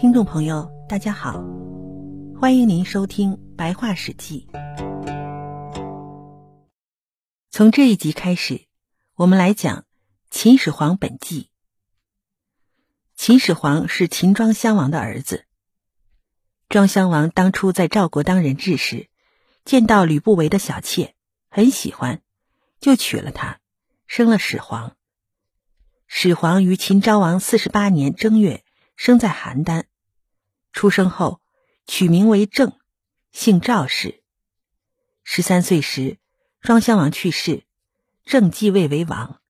听众朋友，大家好，欢迎您收听《白话史记》。从这一集开始，我们来讲秦始皇本纪。秦始皇是秦庄襄王的儿子。庄襄王当初在赵国当人质时，见到吕不韦的小妾，很喜欢，就娶了她，生了始皇。始皇于秦昭王四十八年正月生在邯郸，出生后取名为郑，姓赵氏。十三岁时，庄襄王去世，郑继位为王。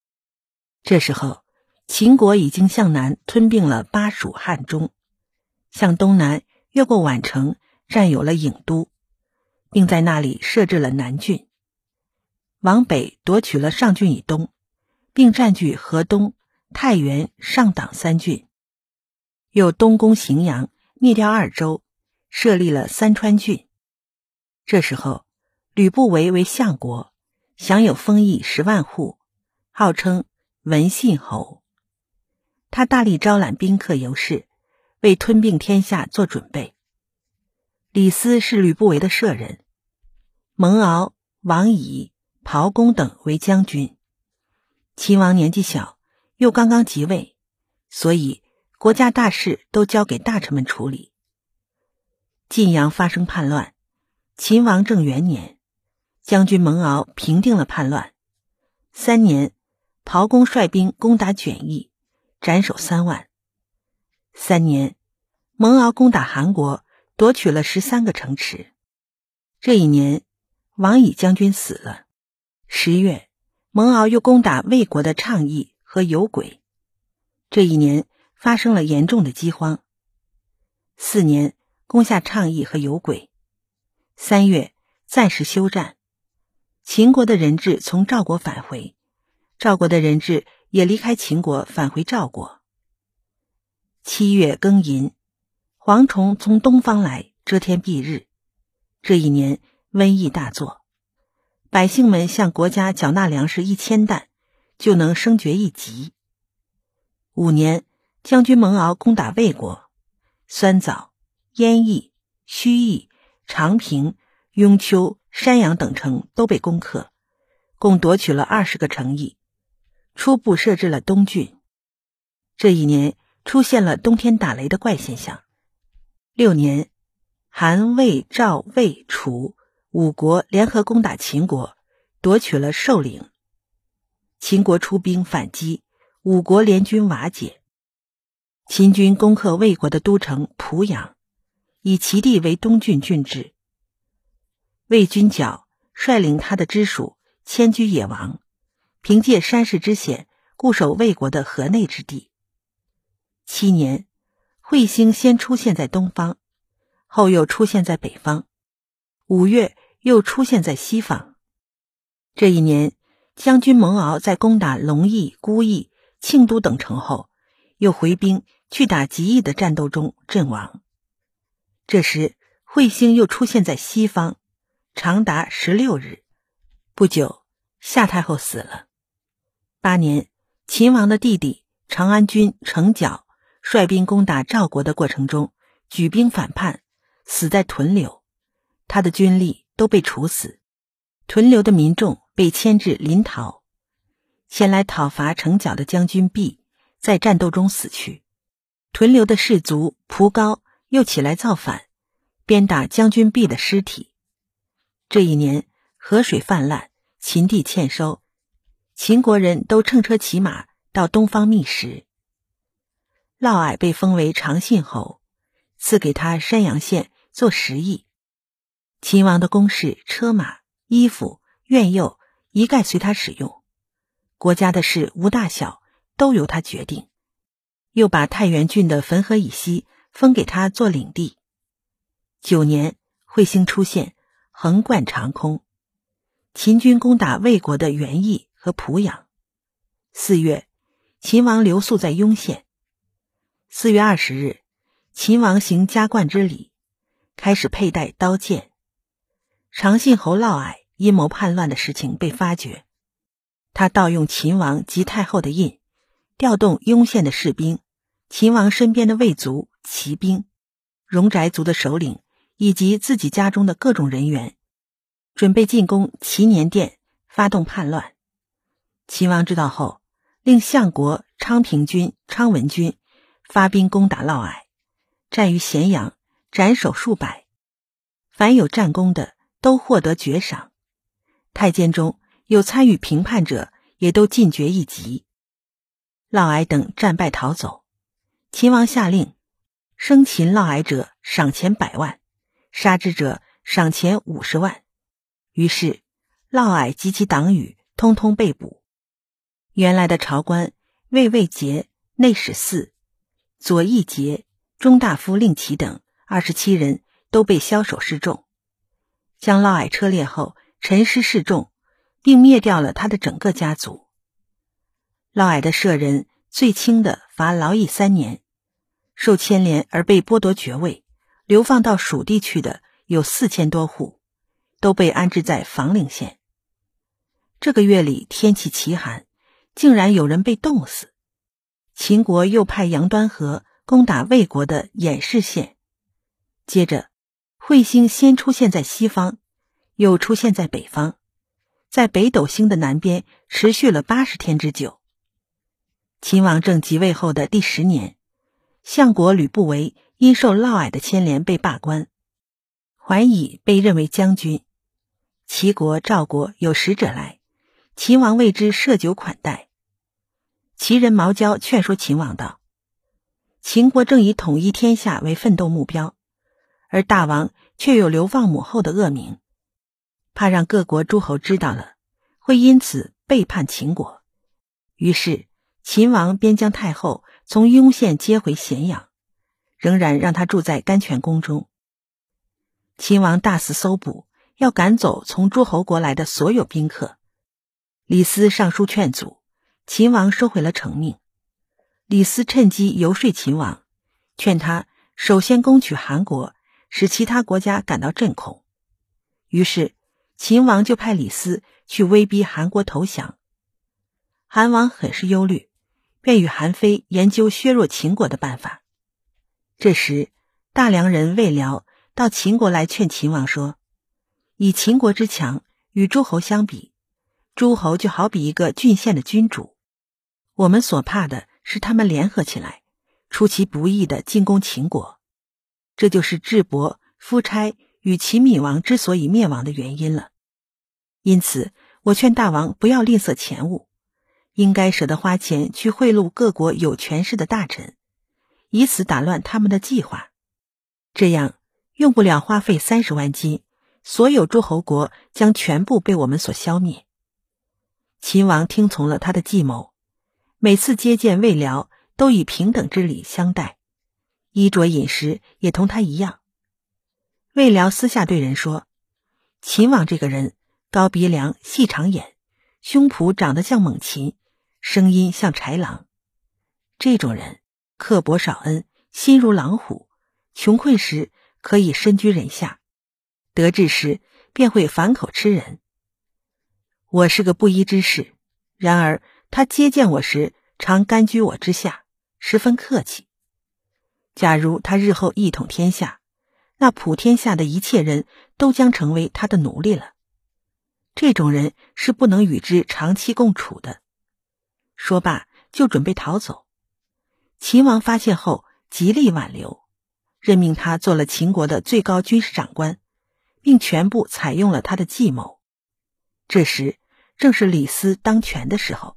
这时候，秦国已经向南吞并了巴蜀汉中，向东南越过宛城，占有了郢都，并在那里设置了南郡。往北夺取了上郡以东，并占据河东。太原、上党三郡，又东攻荥阳，灭掉二州，设立了三川郡。这时候，吕不韦为相国，享有封邑十万户，号称文信侯。他大力招揽宾客游士，为吞并天下做准备。李斯是吕不韦的舍人，蒙敖、王乙、陶公等为将军。秦王年纪小。又刚刚即位，所以国家大事都交给大臣们处理。晋阳发生叛乱，秦王政元年，将军蒙敖平定了叛乱。三年，陶公率兵攻打卷邑，斩首三万。三年，蒙敖攻打韩国，夺取了十三个城池。这一年，王乙将军死了。十月，蒙敖又攻打魏国的倡邑。和有轨，这一年发生了严重的饥荒。四年攻下倡议和有轨，三月暂时休战。秦国的人质从赵国返回，赵国的人质也离开秦国返回赵国。七月庚寅，蝗虫从东方来，遮天蔽日。这一年瘟疫大作，百姓们向国家缴纳粮食一千担。就能升爵一级。五年，将军蒙敖攻打魏国，酸枣、燕邑、盱邑、长平、雍丘、山阳等城都被攻克，共夺取了二十个城邑，初步设置了东郡。这一年出现了冬天打雷的怪现象。六年，韩、魏、赵、魏、楚五国联合攻打秦国，夺取了寿陵。秦国出兵反击，五国联军瓦解。秦军攻克魏国的都城濮阳，以其地为东郡郡治。魏军角率领他的支属迁居野王，凭借山势之险，固守魏国的河内之地。七年，彗星先出现在东方，后又出现在北方，五月又出现在西方。这一年。将军蒙敖在攻打龙邑、孤邑、庆都等城后，又回兵去打吉邑的战斗中阵亡。这时，彗星又出现在西方，长达十六日。不久，夏太后死了。八年，秦王的弟弟长安君成角率兵攻打赵国的过程中，举兵反叛，死在屯留，他的军力都被处死。屯留的民众。被牵至临洮，前来讨伐成角的将军毕在战斗中死去。屯留的士卒蒲高又起来造反，鞭打将军毕的尸体。这一年河水泛滥，秦地欠收，秦国人都乘车骑马到东方觅食。嫪毐被封为长信侯，赐给他山阳县做食邑。秦王的宫室、车马、衣服、苑囿。一概随他使用，国家的事无大小都由他决定。又把太原郡的汾河以西封给他做领地。九年，彗星出现，横贯长空。秦军攻打魏国的原邑和濮阳。四月，秦王留宿在雍县。四月二十日，秦王行加冠之礼，开始佩戴刀剑。长信侯嫪毐。阴谋叛乱的事情被发觉，他盗用秦王及太后的印，调动雍县的士兵、秦王身边的卫卒骑兵、荣宅族的首领以及自己家中的各种人员，准备进攻祈年殿，发动叛乱。秦王知道后，令相国昌平君昌文君发兵攻打嫪毐，战于咸阳，斩首数百，凡有战功的都获得爵赏。太监中有参与平叛者，也都进爵一级。嫪毐等战败逃走，秦王下令，生擒嫪毐者赏钱百万，杀之者赏钱五十万。于是嫪毐及其党羽通通被捕。原来的朝官魏魏杰、内史四、左翼杰、中大夫令旗等二十七人都被枭首示众，将嫪毐车裂后，陈尸示众，并灭掉了他的整个家族。嫪毐的舍人最轻的罚劳役三年，受牵连而被剥夺爵位、流放到蜀地去的有四千多户，都被安置在房陵县。这个月里天气奇寒，竟然有人被冻死。秦国又派杨端和攻打魏国的偃氏县，接着彗星先出现在西方，又出现在北方，在北斗星的南边持续了八十天之久。秦王政即位后的第十年，相国吕不韦因受嫪毐的牵连被罢官，怀乙被认为将军。齐国、赵国有使者来，秦王为之设酒款待。齐人毛焦劝说秦王道：“秦国正以统一天下为奋斗目标，而大王却有流放母后的恶名，怕让各国诸侯知道了，会因此背叛秦国。”于是。秦王便将太后从雍县接回咸阳，仍然让她住在甘泉宫中。秦王大肆搜捕，要赶走从诸侯国来的所有宾客。李斯上书劝阻，秦王收回了成命。李斯趁机游说秦王，劝他首先攻取韩国，使其他国家感到震恐。于是秦王就派李斯去威逼韩国投降。韩王很是忧虑。便与韩非研究削弱秦国的办法。这时，大梁人魏辽到秦国来劝秦王说：“以秦国之强，与诸侯相比，诸侯就好比一个郡县的君主。我们所怕的是他们联合起来，出其不意的进攻秦国。这就是智伯、夫差与秦闵王之所以灭亡的原因了。因此，我劝大王不要吝啬钱物。”应该舍得花钱去贿赂各国有权势的大臣，以此打乱他们的计划。这样用不了花费三十万金，所有诸侯国将全部被我们所消灭。秦王听从了他的计谋，每次接见魏辽都以平等之礼相待，衣着饮食也同他一样。魏辽私下对人说：“秦王这个人高鼻梁、细长眼，胸脯长得像猛禽。”声音像豺狼，这种人刻薄少恩，心如狼虎。穷困时可以身居人下，得志时便会反口吃人。我是个布衣之士，然而他接见我时常甘居我之下，十分客气。假如他日后一统天下，那普天下的一切人都将成为他的奴隶了。这种人是不能与之长期共处的。说罢，就准备逃走。秦王发现后，极力挽留，任命他做了秦国的最高军事长官，并全部采用了他的计谋。这时正是李斯当权的时候。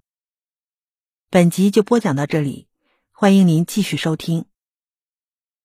本集就播讲到这里，欢迎您继续收听。